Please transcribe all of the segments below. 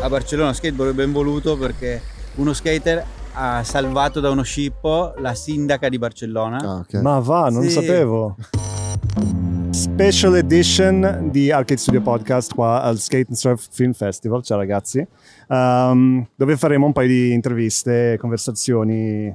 a Barcellona skateboard ben voluto perché uno skater ha salvato da uno scippo la sindaca di Barcellona. Ah, ok. Ma va, non Sì. sapevo. Special edition di Arcade Studio Podcast qua al Skate and Surf Film Festival. Ciao ragazzi. Um, dove faremo un paio di interviste e conversazioni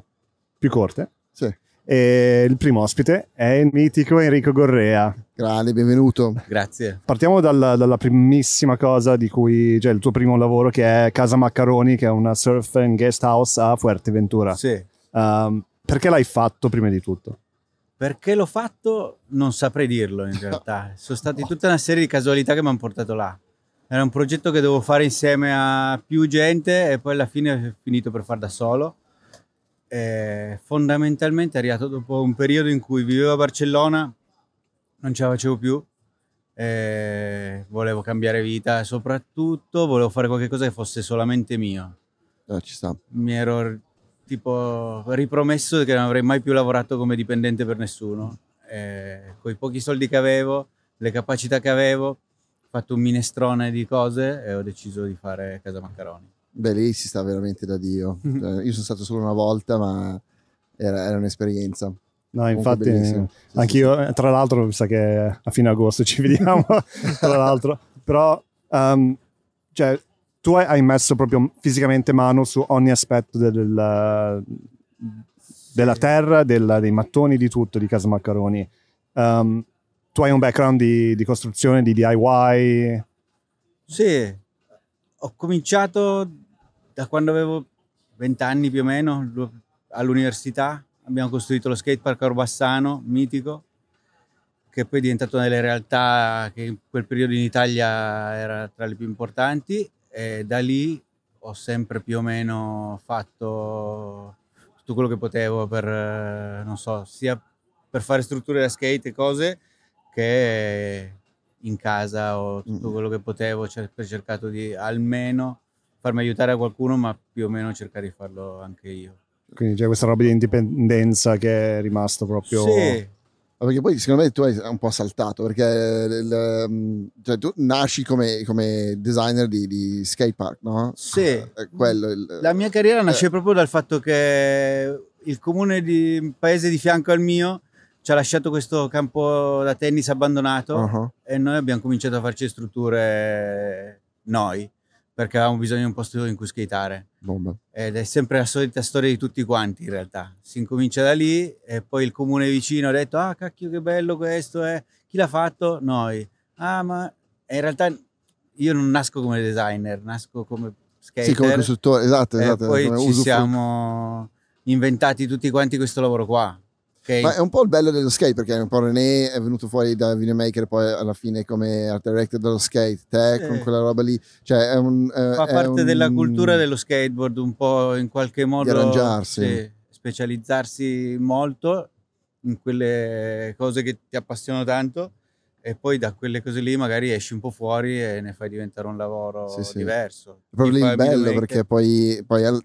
più corte. Sì. E il primo ospite è il mitico Enrico Gorrea. Grande, benvenuto. Grazie. Partiamo dalla, dalla primissima cosa di cui, cioè il tuo primo lavoro che è Casa Maccaroni, che è una surf and guest house a Fuerteventura. Sì. Um, perché l'hai fatto prima di tutto? Perché l'ho fatto non saprei dirlo in realtà. Sono state tutta una serie di casualità che mi hanno portato là. Era un progetto che dovevo fare insieme a più gente e poi alla fine ho finito per far da solo. E fondamentalmente è arrivato dopo un periodo in cui vivevo a Barcellona, non ce la facevo più, e volevo cambiare vita e soprattutto volevo fare qualcosa che fosse solamente mio. Eh, ci sta. Mi ero tipo ripromesso che non avrei mai più lavorato come dipendente per nessuno. con i pochi soldi che avevo, le capacità che avevo, ho fatto un minestrone di cose e ho deciso di fare Casa Maccaroni. Beh, lì si sta veramente da Dio. Mhm. Cioè, io sono stato solo una volta, ma era, era un'esperienza. No, Comunque infatti. Sì, anch'io, tra l'altro, mi sa che a fine agosto ci vediamo, tra l'altro. Però, um, cioè, tu hai- hai messo proprio fisicamente mano su ogni aspetto del- del- della terra, del- dei mattoni, di tutto di Casa Maccaroni. Um, tu hai un background di, di costruzione, di DIY. Sì, ho cominciato da quando avevo 20 anni più o meno lu- all'università. Abbiamo costruito lo skatepark a Orbassano, mitico, che poi è diventato una delle realtà che in quel periodo in Italia era tra le più importanti. E da lì ho sempre più o meno fatto tutto quello che potevo per, non so, sia per fare strutture da skate e cose che in casa o tutto quello che potevo, ho cercato di almeno farmi aiutare a qualcuno, ma più o meno cercare di farlo anche io. Quindi c'è questa roba di indipendenza che è rimasto proprio... Sì, Ma perché poi secondo me tu hai un po' saltato, perché il- il- cioè, tu nasci come, come designer di, di skatepark, no? sì. È quello il- La mia carriera nasce Eh. proprio dal fatto che il comune di un paese di fianco al mio ci ha lasciato questo campo da tennis abbandonato Uh-huh. e noi abbiamo cominciato a farci strutture noi perché avevamo bisogno di un posto in cui skateare. Bomba. Ed è sempre la solita storia di tutti quanti in realtà. Si incomincia da lì e poi il comune vicino ha detto ah cacchio che bello questo è. Chi l'ha fatto? Noi. Ah ma e in realtà io non nasco come designer, nasco come skater. Sì, come costruttore, esatto, e esatto. poi come ci siamo inventati tutti quanti questo lavoro qua. Ok? Ma è un po' il bello dello skate perché un po' René è venuto fuori da Videomaker poi alla fine come art director dello skate, te Sì. con quella roba lì, cioè è un... è- Fa è parte un- della cultura dello skateboard un po' in qualche modo arrangiarsi. sì, specializzarsi molto in quelle cose che ti appassionano tanto e poi da quelle cose lì magari esci un po' fuori e ne fai diventare un lavoro Sì, sì. diverso. È proprio lì il bello perché poi,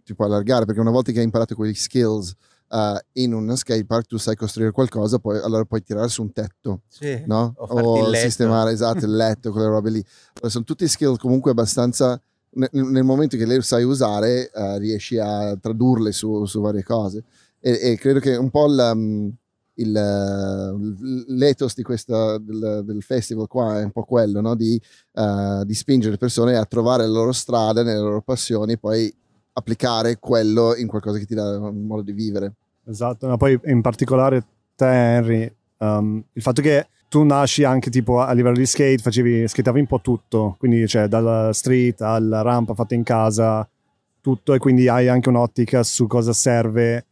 ti puoi allargare perché una volta che hai imparato quegli skills eh, in un skatepark tu sai costruire qualcosa poi allora puoi tirare su un tetto sì, no? o sistemare esatto il letto quelle robe lì Allora, sono tutti skill comunque abbastanza nel, nel momento che le sai usare eh, riesci a tradurle su, su varie cose e, e credo che un po' um, il, eh, l'ethos di questa, del, del festival qua è un po' quello no? di, eh, di spingere le persone a trovare la loro strada nelle loro passioni e poi applicare quello in qualcosa che ti dà un modo di vivere Esatto, ma poi in particolare te Henry, um, il fatto che tu nasci anche tipo a livello di skate, facevi, skateavi un po' tutto, quindi cioè dalla street alla rampa fatta in casa, tutto, e quindi hai anche un'ottica su cosa serve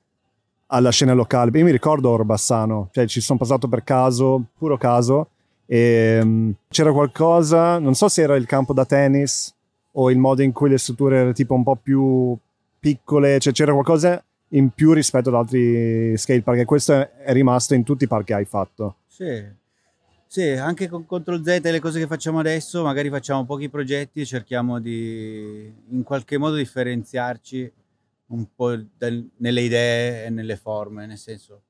alla scena locale. Io mi ricordo Orbassano, cioè ci sono passato per caso, puro caso, e um, c'era qualcosa, non so se era il campo da tennis o il modo in cui le strutture erano tipo un po' più piccole, cioè c'era qualcosa in più rispetto ad altri skatepark e questo è, rimasto in tutti i parchi che hai fatto. Sì. Sì, anche con Ctrl Z e le cose che facciamo adesso, magari facciamo pochi progetti e cerchiamo di in qualche modo differenziarci un po' dal- nelle idee e nelle forme, nel senso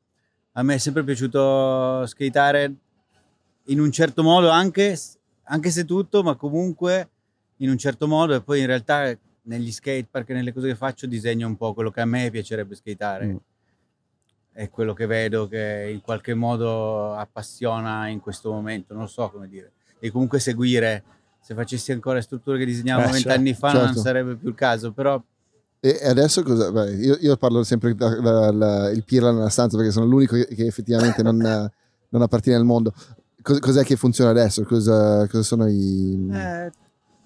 a me è sempre piaciuto skateare in un certo modo anche, anche se tutto, ma comunque in un certo modo e poi in realtà negli skatepark e nelle cose che faccio disegno un po' quello che a me piacerebbe skateare. Mm. È quello che vedo che in qualche modo appassiona in questo momento, non so come dire. E comunque seguire, se facessi ancora strutture che disegnavamo Eh, vent'anni fa non certo. sarebbe più il caso, però E e adesso cosa? beh, io, io parlo sempre da, da- da- il pirla nella stanza perché sono l'unico che, che effettivamente non, non appartiene al mondo. Cos- cos'è che funziona adesso? Cosa, cosa sono i. Eh,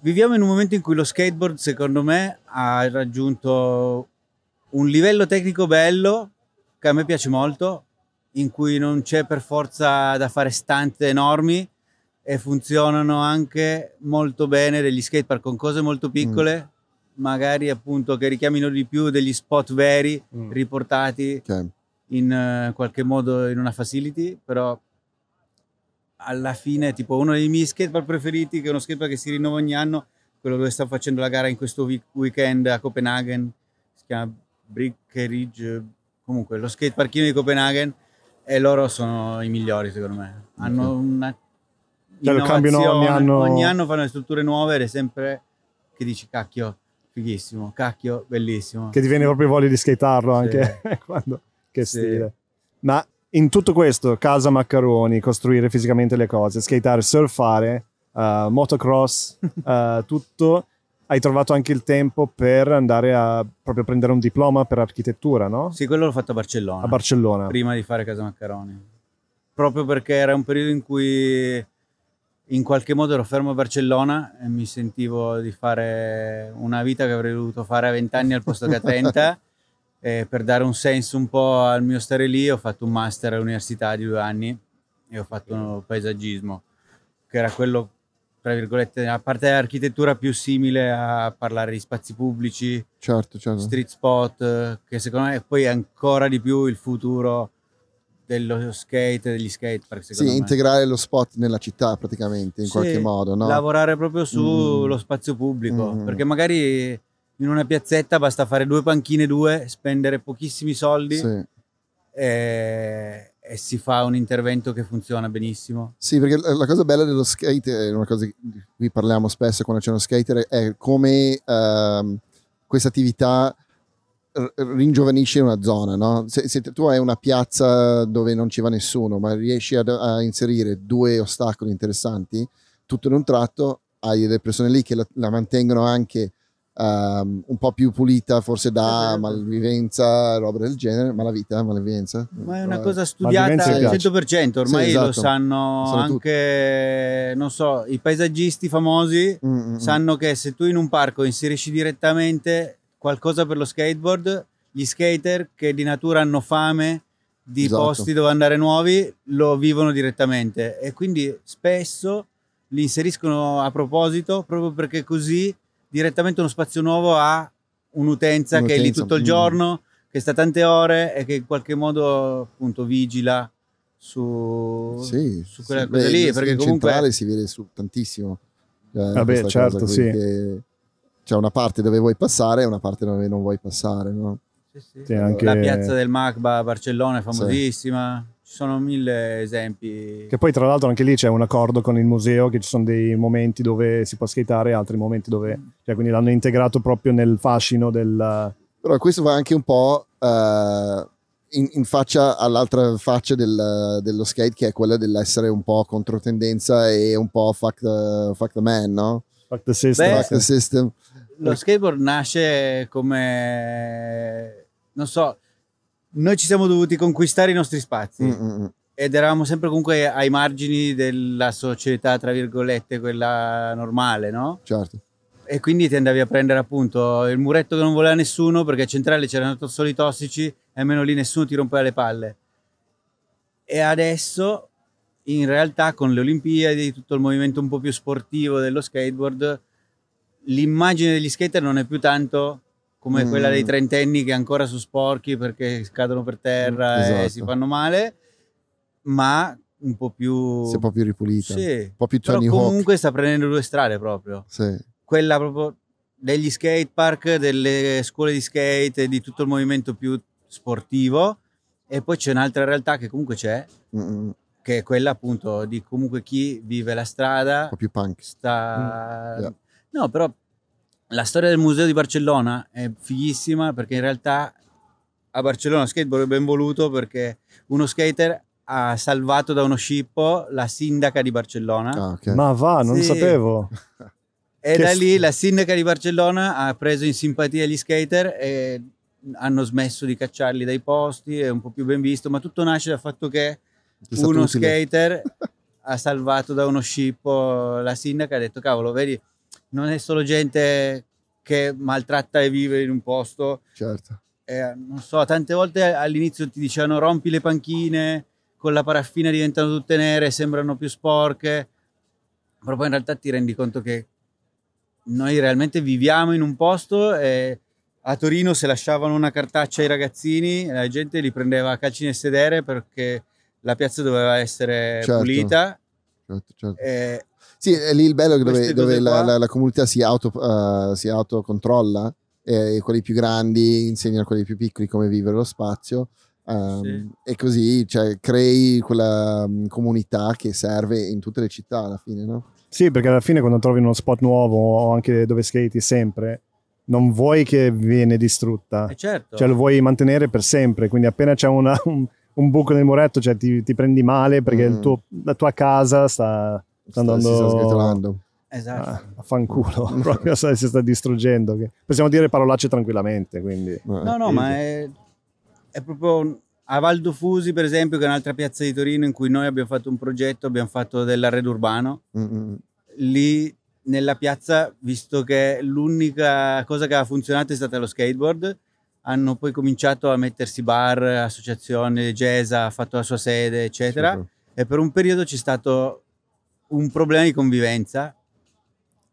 viviamo in un momento in cui lo skateboard, secondo me, ha raggiunto un livello tecnico bello che a me piace molto, in cui non c'è per forza da fare stunt enormi e funzionano anche molto bene degli skatepark con cose molto piccole, magari appunto che richiamino di più degli spot veri Mm. riportati Ok. in eh, qualche modo in una facility, però alla fine tipo uno dei miei skatepark preferiti che è uno skatepark che si rinnova ogni anno, quello dove sto facendo la gara in questo week- weekend a Copenaghen, si chiama Brickeridge, comunque lo skateparkino di Copenaghen e loro sono i migliori secondo me. Hanno una Cioè, cambiano ogni anno. ogni anno fanno le strutture nuove ed è sempre che dici cacchio, fighissimo, cacchio, bellissimo. Che ti viene proprio voglia di skatearlo anche quando... Che Sì. stile. Ma in tutto questo, casa maccaroni, costruire fisicamente le cose, skateare, surfare, eh, motocross, eh, tutto, hai trovato anche il tempo per andare a proprio prendere un diploma per architettura, no? Sì, quello l'ho fatto a Barcellona. A Barcellona. prima di fare Casa Maccaroni. Proprio perché era un periodo in cui in qualche modo ero fermo a Barcellona e mi sentivo di fare una vita che avrei dovuto fare a 20 anni al posto che a 30 e per dare un senso un po' al mio stare lì ho fatto un master all'università di due anni e ho fatto paesaggismo che era quello tra virgolette a parte l'architettura più simile a parlare di spazi pubblici Certo, certo. street spot, eh, che secondo me poi è ancora di più il futuro dello skate e degli skatepark. Sì, me. integrare lo spot nella città praticamente in Sì, qualche modo, no? Lavorare proprio sullo Mm. spazio pubblico, Mm. perché magari in una piazzetta basta fare due panchine, due, spendere pochissimi soldi Sì. e, e si fa un intervento che funziona benissimo. Sì, perché la cosa bella dello skate, è una cosa di cui parliamo spesso quando c'è uno skater, è come ehm, questa attività ringiovanisce una zona, no? Se, se tu hai una piazza dove non ci va nessuno, ma riesci ad- a, inserire due ostacoli interessanti, tutto in un tratto hai delle persone lì che la, la mantengono anche ehm, un po' più pulita, forse da malvivenza, roba del genere, malavita, malvivenza. Ma è una Eh, cosa studiata al mi piace. 100%, ormai Sì, esatto. lo sanno Sono tutti. anche, non so, i paesaggisti famosi mm, mm, mm. sanno che se tu in un parco inserisci direttamente qualcosa per lo skateboard, gli skater che di natura hanno fame di Esatto. posti dove andare nuovi lo vivono direttamente e quindi spesso li inseriscono a proposito proprio perché così direttamente uno spazio nuovo ha un'utenza, che è lì Un'utenza, tutto il mm. giorno, che sta tante ore e che in qualche modo appunto vigila su, sì, su quella sì. cosa Beh, lì in perché comunque centrale si vede su tantissimo eh, Vabbè, certo, sì. che c'è una parte dove vuoi passare e una parte dove non vuoi passare no? Sì, sì. Sì, anche- La piazza del Macba a Barcellona è famosissima, ci sono mille esempi. Che poi tra l'altro anche lì c'è un accordo con il museo che ci sono dei momenti dove si può skateare e altri momenti dove... Cioè, quindi l'hanno integrato proprio nel fascino del... però questo va anche un po' eh, in, in faccia all'altra faccia del- dello skate che è quella dell'essere un po' controtendenza e un po' fuck the, fuck the man no? Fuck the system. Beh, fuck the system Lo skateboard nasce come, non so, noi ci siamo dovuti conquistare i nostri spazi Mm, mm, mm. ed eravamo sempre comunque ai margini della società, tra virgolette, quella normale, no? certo E quindi ti andavi a prendere appunto il muretto che non voleva nessuno perché a centrale c'erano solo i tossici e almeno lì nessuno ti rompeva le palle. E adesso, in realtà, con le Olimpiadi, tutto il movimento un po' più sportivo dello skateboard, l'immagine degli skater non è più tanto come Mm. quella dei trentenni che ancora sono sporchi perché cadono per terra e Esatto. si fanno male, ma un po' più... si è un po' più ripulita Sì, un po' più però Tony Hawk comunque sta prendendo due strade proprio sì. quella proprio degli skate park, delle scuole di skate, di tutto il movimento più sportivo e poi c'è un'altra realtà che comunque c'è, Mm, che è quella appunto di comunque chi vive la un strada, po' più punk sta Mm, yeah. No, però la storia del museo di Barcellona è fighissima perché in realtà a Barcellona skateboard è ben voluto perché uno skater ha salvato da uno scippo la sindaca di Barcellona. Ah, ok. Ma va, non Sì. sapevo. E Che da lì la sindaca di Barcellona ha preso in simpatia gli skater e hanno smesso di cacciarli dai posti, è un po' più ben visto, ma tutto nasce dal fatto che uno utile. skater ha salvato da uno scippo la sindaca, ha detto cavolo, vedi, non è solo gente che maltratta e vive in un posto, Certo. eh, non so, tante volte all'inizio ti dicevano rompi le panchine, con la paraffina diventano tutte nere, sembrano più sporche, però poi in realtà ti rendi conto che noi realmente viviamo in un posto e a Torino se lasciavano una cartaccia ai ragazzini, la gente li prendeva a calci nel sedere perché la piazza doveva essere Certo. pulita. certo, certo. e- Sì, è lì il bello che dove, dove la, la- la comunità si, auto, eh, si autocontrolla e quelli più grandi insegnano a quelli più piccoli come vivere lo spazio. ehm, Sì. E così cioè, crei quella mm, comunità che serve in tutte le città alla fine, no? Sì, perché alla fine quando trovi uno spot nuovo o anche dove skati sempre, non vuoi che viene distrutta. e certo. Cioè lo vuoi mantenere per sempre, quindi appena c'è una- un, un buco nel muretto, cioè ti, ti prendi male perché il Mm. tuo- la tua casa sta, sta andando esatto. a, a fanculo, proprio si sta distruggendo. Possiamo dire parolacce tranquillamente, quindi... No, no, ma è, è proprio a Valdo Fusi, per esempio, che è un'altra piazza di Torino in cui noi abbiamo fatto un progetto, abbiamo fatto dell'arredo urbano. Mm, mm. Lì nella piazza, visto che l'unica cosa che ha funzionato è stata lo skateboard, hanno poi cominciato a mettersi bar, associazione, Gesa ha fatto la sua sede, eccetera. Super. E per un periodo c'è stato un problema di convivenza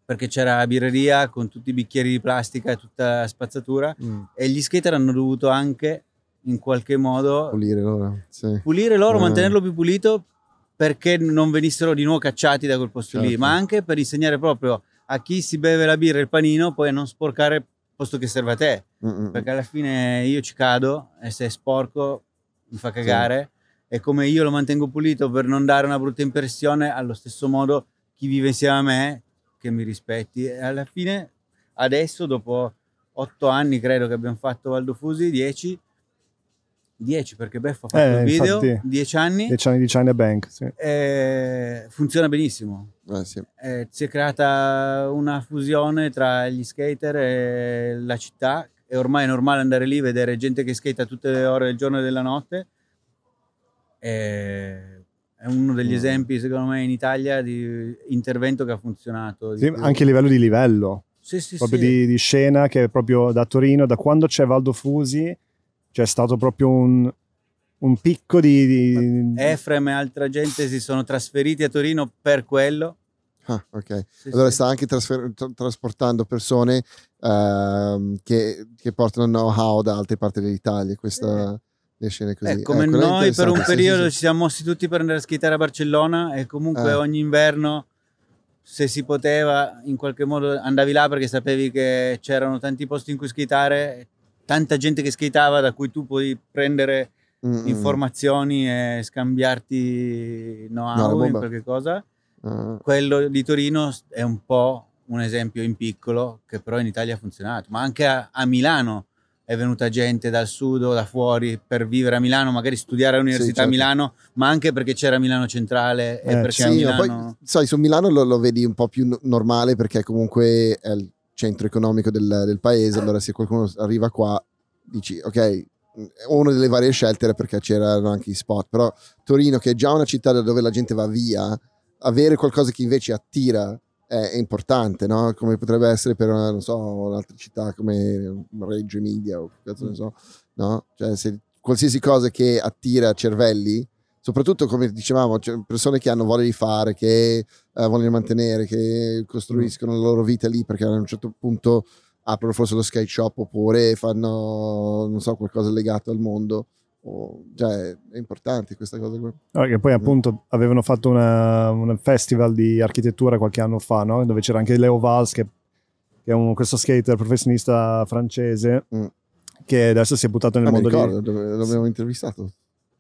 perché c'era la birreria con tutti i bicchieri di plastica e tutta la spazzatura Mm. e gli skater hanno dovuto anche in qualche modo Pulire loro. Sì. pulire loro, Eh. mantenerlo più pulito perché non venissero di nuovo cacciati da quel posto lì, Certo. ma anche per insegnare proprio a chi si beve la birra e il panino poi a non sporcare posto che serve a te, Mm, mm. perché alla fine io ci cado e se è sporco mi fa cagare e come io lo mantengo pulito per non dare una brutta impressione, allo stesso modo chi vive insieme a me che mi rispetti e alla fine adesso dopo otto anni credo che abbiamo fatto Valdo Fusi, dieci 10 perché Beffa ha fatto Eh, il video, infatti. 10 anni, 10 anni di China Bank, sì. e funziona benissimo. Eh, sì. Eh, si è creata una fusione tra gli skater e la città e ormai è normale andare lì vedere gente che skata tutte le ore del giorno e della notte. E è uno degli Mm. esempi, secondo me, in Italia di intervento che ha funzionato. Sì, anche a livello di livello, Sì, sì, proprio sì. Di, di scena che è proprio da Torino, da quando c'è Valdo Fusi, c'è stato proprio un, un picco di... di- Efrem e altra gente si sono trasferiti a Torino per quello. Ah, ok. Sì, Allora sì. sta anche trasfer- tra- trasportando persone ehm, che, che portano know-how da altre parti dell'Italia. Questa, le scene così. Eh, come Eh, noi per un interessante, sì, periodo sì, ci siamo mossi tutti per andare a skitare a Barcellona e comunque Eh. ogni inverno se si poteva in qualche modo andavi là perché sapevi che c'erano tanti posti in cui skitare, tanta gente che skitava da cui tu puoi prendere sì. Mm, mm, informazioni e scambiarti No, know-how in qualche cosa. ah, Quello di Torino è un po' un esempio in piccolo che però in Italia ha funzionato, ma anche a, a Milano è venuta gente dal sud o da fuori per vivere a Milano, magari studiare all'università certo. a Milano, ma anche perché c'era Milano Centrale e Eh, perché sì, Milano... poi sai, su Milano lo, lo vedi un po' più no- normale perché comunque è il centro economico del, del paese. Allora, se qualcuno arriva qua, dici ok. Una delle varie scelte era perché c'erano anche i spot, però Torino, che è già una città da dove la gente va via, avere qualcosa che invece attira è importante, no? Come potrebbe essere per non so, un'altra città come Reggio Emilia o cazzo ne so, no? Cioè, se qualsiasi cosa che attira cervelli, soprattutto come dicevamo, cioè, persone che hanno voglia di fare, che eh, vogliono mantenere, che costruiscono la loro vita lì perché a un certo punto aprono forse lo skate shop oppure fanno, non so, qualcosa legato al mondo. O- cioè, è importante questa cosa. No, che poi appunto avevano fatto una- un festival di architettura qualche anno fa, no? dove c'era anche Leo Valls, che, che è un- questo skater professionista francese, Mm. che adesso si è buttato nel Ah, mondo ricordo, di... l'abbiamo intervistato.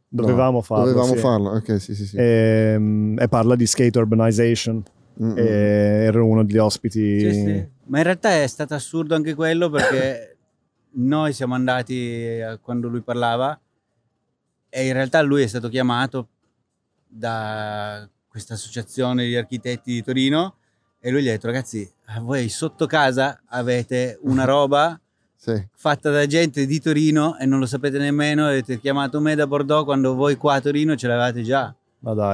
Dovevamo No, farlo. Dovevamo sì. farlo, ok, sì, sì, sì. E, e parla di skate urbanization. E ero uno degli ospiti. Sì, sì. Ma in realtà è stato assurdo anche quello perché noi siamo andati eh, quando lui parlava e in realtà lui è stato chiamato da questa associazione di architetti di Torino e lui gli ha detto ragazzi voi sotto casa avete una roba sì. fatta da gente di Torino e non lo sapete nemmeno avete chiamato me da Bordeaux quando voi qua a Torino ce l'avevate già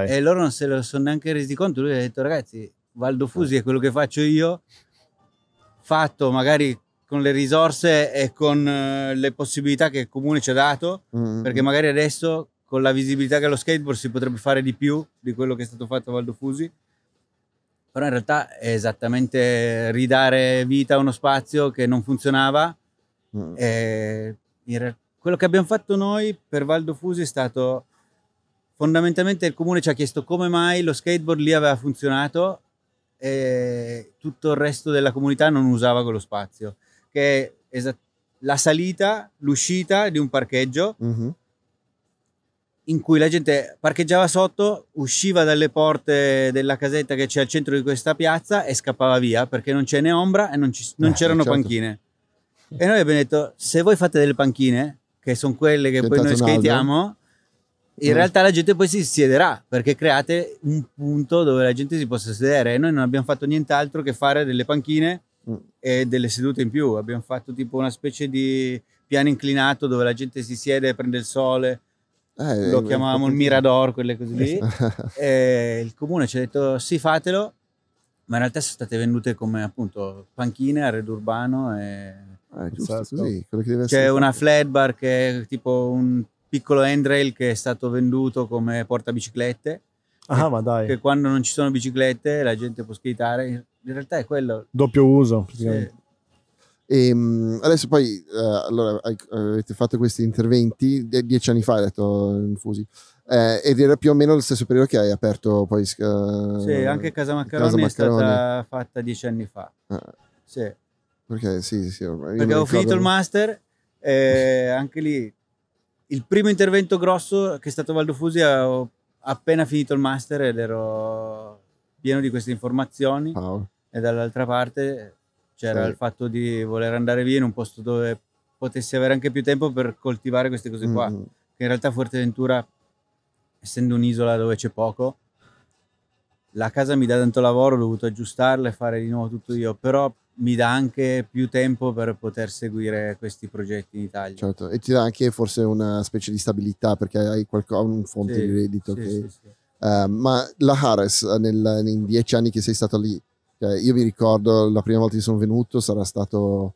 e loro non se lo sono neanche resi conto lui ha detto ragazzi Valdo Fusi è quello che faccio io fatto magari con le risorse e con eh, le possibilità che il comune ci ha dato Mm, perché magari adesso con la visibilità che ha lo skateboard si potrebbe fare di più di quello che è stato fatto a Valdo Fusi però in realtà è esattamente ridare vita a uno spazio che non funzionava. Mm, re- quello che abbiamo fatto noi per Valdo Fusi è stato fondamentalmente il comune ci ha chiesto come mai lo skateboard lì aveva funzionato e tutto il resto della comunità non usava quello spazio che è esa- la salita, l'uscita di un parcheggio mhm. in cui la gente parcheggiava sotto, usciva dalle porte della casetta che c'è al centro di questa piazza e scappava via perché non c'è né ombra e non, ci- non Eh, c'erano certo. panchine. E noi abbiamo detto: se voi fate delle panchine, che sono quelle che C'è poi noi skatiamo, in Mm. realtà la gente poi si siederà perché create un punto dove la gente si possa sedere. E noi non abbiamo fatto nient'altro che fare delle panchine Mm. e delle sedute in più. Abbiamo fatto tipo una specie di piano inclinato dove la gente si siede e prende il sole. Eh, Lo chiamavamo il Mirador, quelle cose lì. così. E il comune ci ha detto sì, fatelo, ma in realtà sono state vendute come appunto panchine, arredo urbano e Eh, giusto, così, c'è una fatto. flat bar che è tipo un piccolo handrail che è stato venduto come portabiciclette, Ah, ma dai. che quando non ci sono biciclette la gente può skateare, in realtà è quello. Doppio uso. Sì. E, mh, adesso poi, eh, allora, avete fatto questi interventi dieci anni fa, hai detto Infusi, eh, ed era più o meno lo stesso periodo che hai aperto poi... eh, Sì, anche Casa Maccaroni, Casa è stata Maccaroni. fatta dieci anni fa. Ah, Sì. perché sì, sì, sì, ormai perché ricordo- finito il master e anche lì il primo intervento grosso che è stato Valdo Fusi ho appena finito il master ed ero pieno di queste informazioni Wow. E dall'altra parte c'era Sì. il fatto di voler andare via in un posto dove potessi avere anche più tempo per coltivare queste cose qua Mm, che in realtà Fuerteventura essendo un'isola dove c'è poco la casa mi dà tanto lavoro ho dovuto aggiustarla e fare di nuovo tutto io però mi dà anche più tempo per poter seguire questi progetti in Italia certo. E ti dà anche forse una specie di stabilità perché hai qualco- un fonte Sì, di reddito. sì, che- sì. Eh, ma la Harris, nel- nei dieci anni che sei stato lì, cioè, io mi ricordo la prima volta che sono venuto sarà stato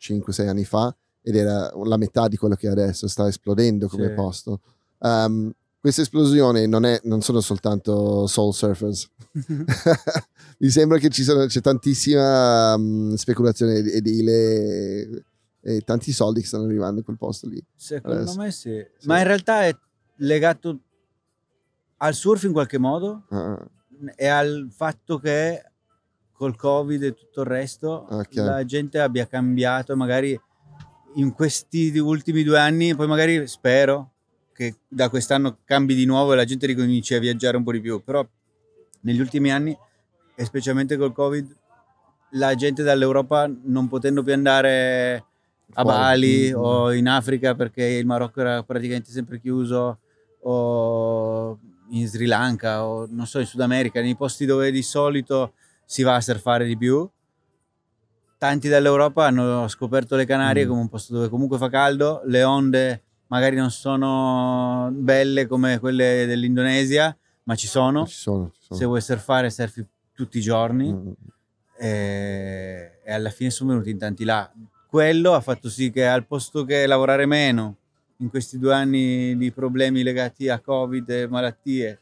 5-6 anni fa ed era la metà di quello che è adesso, sta esplodendo come Sì. posto. Um, questa esplosione non, è, non sono soltanto soul surfers. mi sembra che ci sono, c'è tantissima um, speculazione ed- edile e, e tanti soldi che stanno arrivando in quel posto lì. secondo Adesso. me sì. Sì. ma in realtà è legato al surf in qualche modo Ah, e al fatto che col covid e tutto il resto Ok. la gente abbia cambiato magari in questi ultimi due anni poi magari spero che da quest'anno cambi di nuovo e la gente ricominci a viaggiare un po' di più però negli ultimi anni e specialmente col covid la gente dall'Europa non potendo più andare a. Bali Mm. o in Africa perché il Marocco era praticamente sempre chiuso o in Sri Lanka o non so in Sud America, nei posti dove di solito si va a surfare di più. Tanti dall'Europa hanno scoperto le Canarie Mm. come un posto dove comunque fa caldo, le onde magari non sono belle come quelle dell'Indonesia, ma ci sono. Ci sono, ci sono. Se vuoi surfare, surfi tutti i giorni Mm. e, e alla fine sono venuti in tanti là. Quello ha fatto sì che al posto che lavorare meno in questi due anni di problemi legati a Covid e malattie,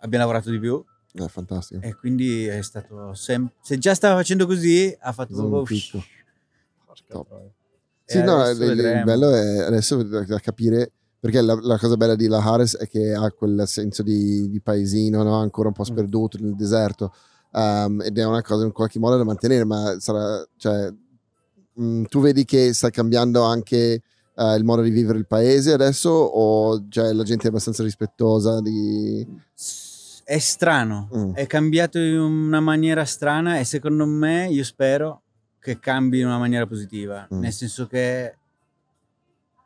abbiamo lavorato di più È fantastico. e quindi è stato sem- se già stava facendo così ha fatto Un proprio picco. Sì, no, il, il bello è adesso da, capire perché la, la cosa bella di La Harris è che ha quel senso di, di paesino, no? ancora un po' Mm. sperduto nel deserto, um, ed è una cosa in qualche modo da mantenere, ma sarà, cioè, mm, tu vedi che sta cambiando anche eh, il modo di vivere il paese adesso o cioè, la gente è abbastanza rispettosa di... è strano, Mm. è cambiato in una maniera strana e secondo me, io spero che cambi in una maniera positiva, Mm. nel senso che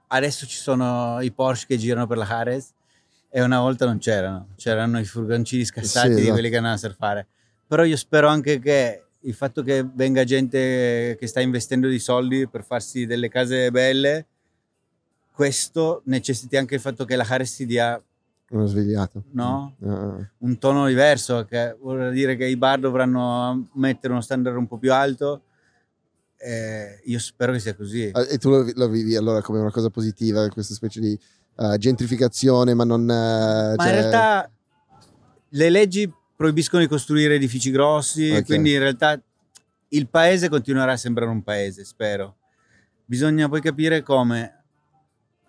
adesso ci sono i Porsche che girano per la Harris e una volta non c'erano, c'erano i furgoncini scassati Sì, di esatto. quelli che andavano a surfare. Però io spero anche che il fatto che venga gente che sta investendo dei soldi per farsi delle case belle, questo necessiti anche il fatto che la Harris si dia Uno svegliato. No? Ah, un tono diverso, che vuol dire che i bar dovranno mettere uno standard un po' più alto. Eh, io spero che sia così. ah. E tu lo, lo vivi allora come una cosa positiva, questa specie di eh, gentrificazione, ma non... eh, Ma cioè- in realtà le leggi proibiscono di costruire edifici grossi, Ok. quindi in realtà il paese continuerà a sembrare un paese, spero. Bisogna poi capire come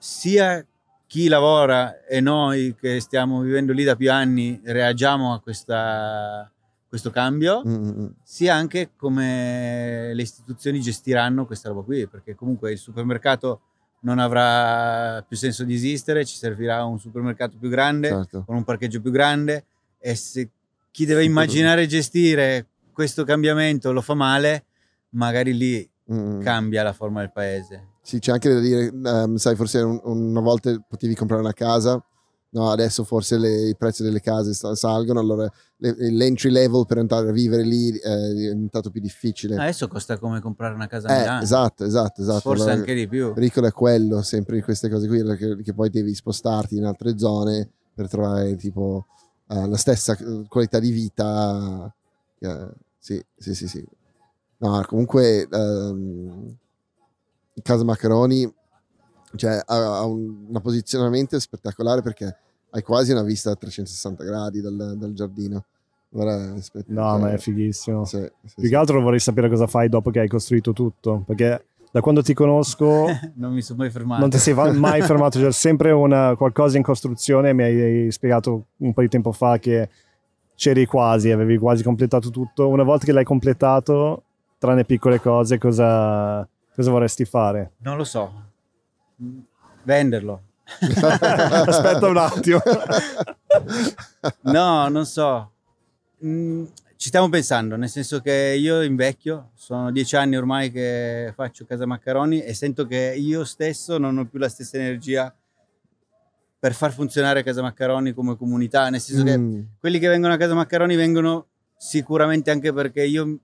sia chi lavora e noi che stiamo vivendo lì da più anni reagiamo a questa- questo cambio, Mm, mm, mm. sia anche come le istituzioni gestiranno questa roba qui, perché comunque il supermercato non avrà più senso di esistere, ci servirà un supermercato più grande, certo. con un parcheggio più grande e se chi deve immaginare e gestire questo cambiamento lo fa male, magari lì Mm. cambia la forma del paese. Sì, c'è anche da dire, ehm, sai, forse un- una volta potevi comprare una casa, no, adesso forse le- i prezzi delle case salgono, allora le- l'entry level per entrare a vivere lì è diventato più difficile. Adesso costa come comprare una casa a Eh, Milano, esatto, esatto, esatto. forse Allora, anche di più. il pericolo è quello, sempre di queste cose qui, che, che poi devi spostarti in altre zone per trovare tipo eh, la stessa eh, qualità di vita. eh, sì, sì, sì, sì. No, comunque ehm, Casa Maccheroni cioè, ha, ha un, un posizionamento spettacolare perché hai quasi una vista a 360 gradi dal, dal giardino. Allora, aspe- No, cioè, ma è fighissimo. sì, sì, Più sì. che altro vorrei sapere cosa fai dopo che hai costruito tutto. Perché da quando ti conosco non mi sono mai fermato. non ti sei mai fermato. C'è sempre una, qualcosa in costruzione. Mi hai spiegato un po' di tempo fa che c'eri quasi, avevi quasi completato tutto. Una volta che l'hai completato, tranne piccole cose, cosa, cosa vorresti fare? Non lo so. Venderlo. Aspetta un attimo. No, non so. Mm, ci stiamo pensando, nel senso che io invecchio, sono dieci anni ormai che faccio Casa Maccaroni e sento che io stesso non ho più la stessa energia per far funzionare Casa Maccaroni come comunità, nel senso che Mm, quelli che vengono a Casa Maccaroni vengono sicuramente anche perché io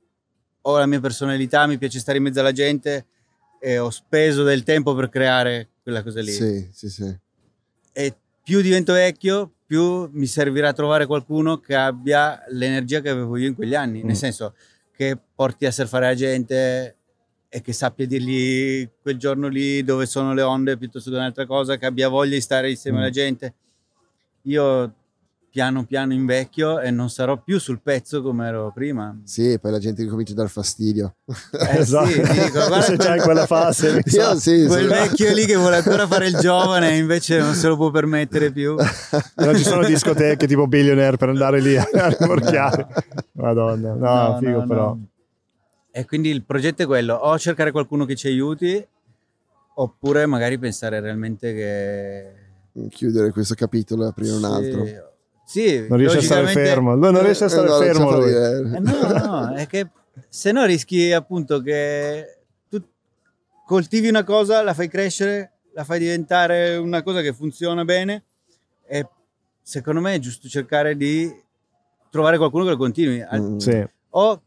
ho la mia personalità, mi piace stare in mezzo alla gente e ho speso del tempo per creare quella cosa lì sì, sì, sì. e più divento vecchio, più mi servirà trovare qualcuno che abbia l'energia che avevo io in quegli anni, Mm. nel senso che porti a surfare la gente e che sappia dirgli quel giorno lì dove sono le onde piuttosto che un'altra cosa, che abbia voglia di stare insieme Mm. alla gente. Io piano piano invecchio e non sarò più sul pezzo come ero prima. Sì, poi la gente comincia a dar fastidio. Eh Esatto. sì, dico, guarda Se c'hai quella fase. Io sì, quel sì. vecchio lì che vuole ancora fare il giovane e invece non se lo può permettere più. Non ci sono discoteche tipo Billionaire per andare lì a rimorchiare. Madonna, no, No, figo no, però. no. E quindi il progetto è quello, o cercare qualcuno che ci aiuti, oppure magari pensare realmente che... Chiudere questo capitolo e aprire un altro. Sì, Non riesce a stare fermo. Lui non riesce a stare Eh, no, non fermo. dire. Eh, no, no, è che se no rischi appunto che tu coltivi una cosa, la fai crescere, la fai diventare una cosa che funziona bene e secondo me è giusto cercare di trovare qualcuno che lo continui. Mm. Sì. o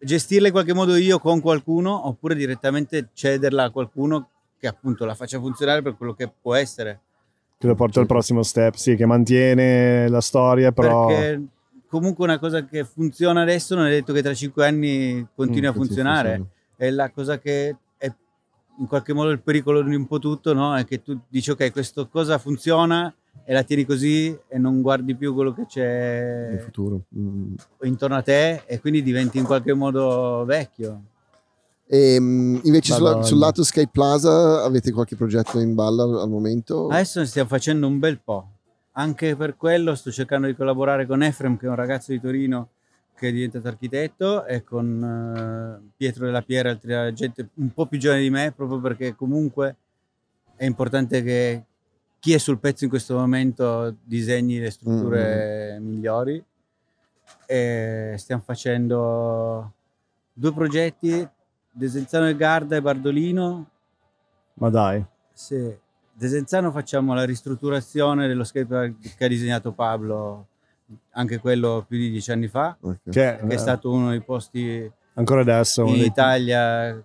gestirla in qualche modo io con qualcuno oppure direttamente cederla a qualcuno che appunto la faccia funzionare per quello che può essere Che lo porta al prossimo step. Sì, che mantiene la storia, però... perché comunque una cosa che funziona adesso non è detto che tra cinque anni continui Mm, a funzionare funziona. è la cosa che è in qualche modo il pericolo di un po' tutto no? è che tu dici ok questa cosa funziona e la tieni così e non guardi più quello che c'è futuro. Mm. intorno a te e quindi diventi in qualche modo vecchio E, mm, invece sulla- sul lato Sky Plaza avete qualche progetto in balla al, momento? Adesso ne stiamo facendo un bel po'. Anche per quello sto cercando di collaborare con Efrem, che è un ragazzo di Torino che è diventato architetto, e con eh, Pietro della Piera, altra gente un po' più giovane di me, proprio perché comunque è importante che chi è sul pezzo in questo momento disegni le strutture migliori. e stiamo facendo due progetti, Desenzano e Garda e Bardolino. Ma dai. Sì. Desenzano facciamo la ristrutturazione dello skatepark che ha disegnato Pablo, anche quello più di dieci anni fa, Ok. Che, che è eh, stato uno dei posti ancora adesso. in dei- Italia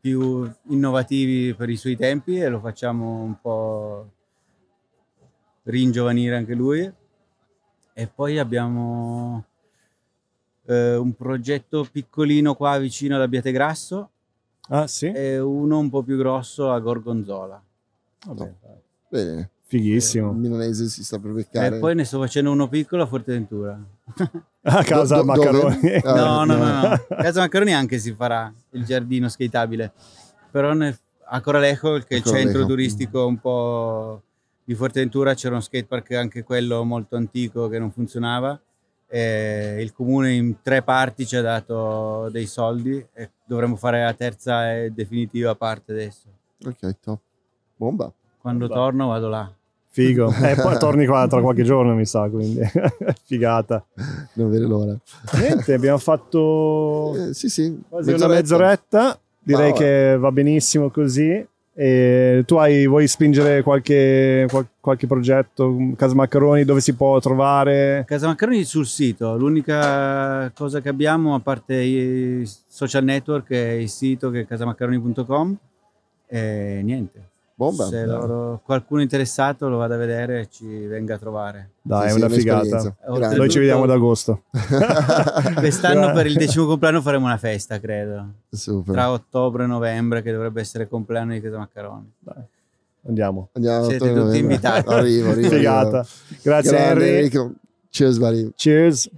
più innovativi per i suoi tempi e lo facciamo un po' ringiovanire anche lui. E poi abbiamo eh, un progetto piccolino qua vicino ad Abbiategrasso Ah, sì? e uno un po' più grosso a Gorgonzola. Vabbè, Bene. Fighissimo. Il milanese si sta per beccare. E poi ne sto facendo uno piccolo a Forteventura. A casa Do- do- Maccaroni. Ah, no, no, no, no. no. A Casa Maccaroni anche si farà il giardino skateabile, però nel- a Coralejo, che è il Coralejo. centro turistico un po' di Forteventura, c'era uno skatepark anche quello molto antico che non funzionava. E il comune in tre parti ci ha dato dei soldi e dovremmo fare la terza e definitiva parte adesso. Ok, top. Bomba. Quando Bomba. torno vado là. Figo. E poi torni qua tra qualche giorno, mi sa, quindi figata. Non vedere l'ora. Niente, abbiamo fatto Eh, sì, sì. quasi una mezz'oretta. Direi Wow. che va benissimo così. E tu hai, vuoi spingere qualche, qual- qualche progetto, Casa Maccaroni, dove si può trovare? Casa Maccaroni sul sito, l'unica cosa che abbiamo a parte i social network è il sito che è casamaccaroni.com e niente. Bomba. Se loro- qualcuno interessato lo vada a vedere e ci venga a trovare. Dai, Sì, è una figata. Noi ci vediamo ad agosto. Quest'anno per il decimo compleanno faremo una festa, credo. Super. Tra ottobre e novembre, che dovrebbe essere il compleanno di Casa Maccaroni. Dai, andiamo. Andiamo Siete tutti invitati. Arrivo, arrivo. Figata. Grazie Grande, Henry. Enrico. Cheers, buddy. Cheers.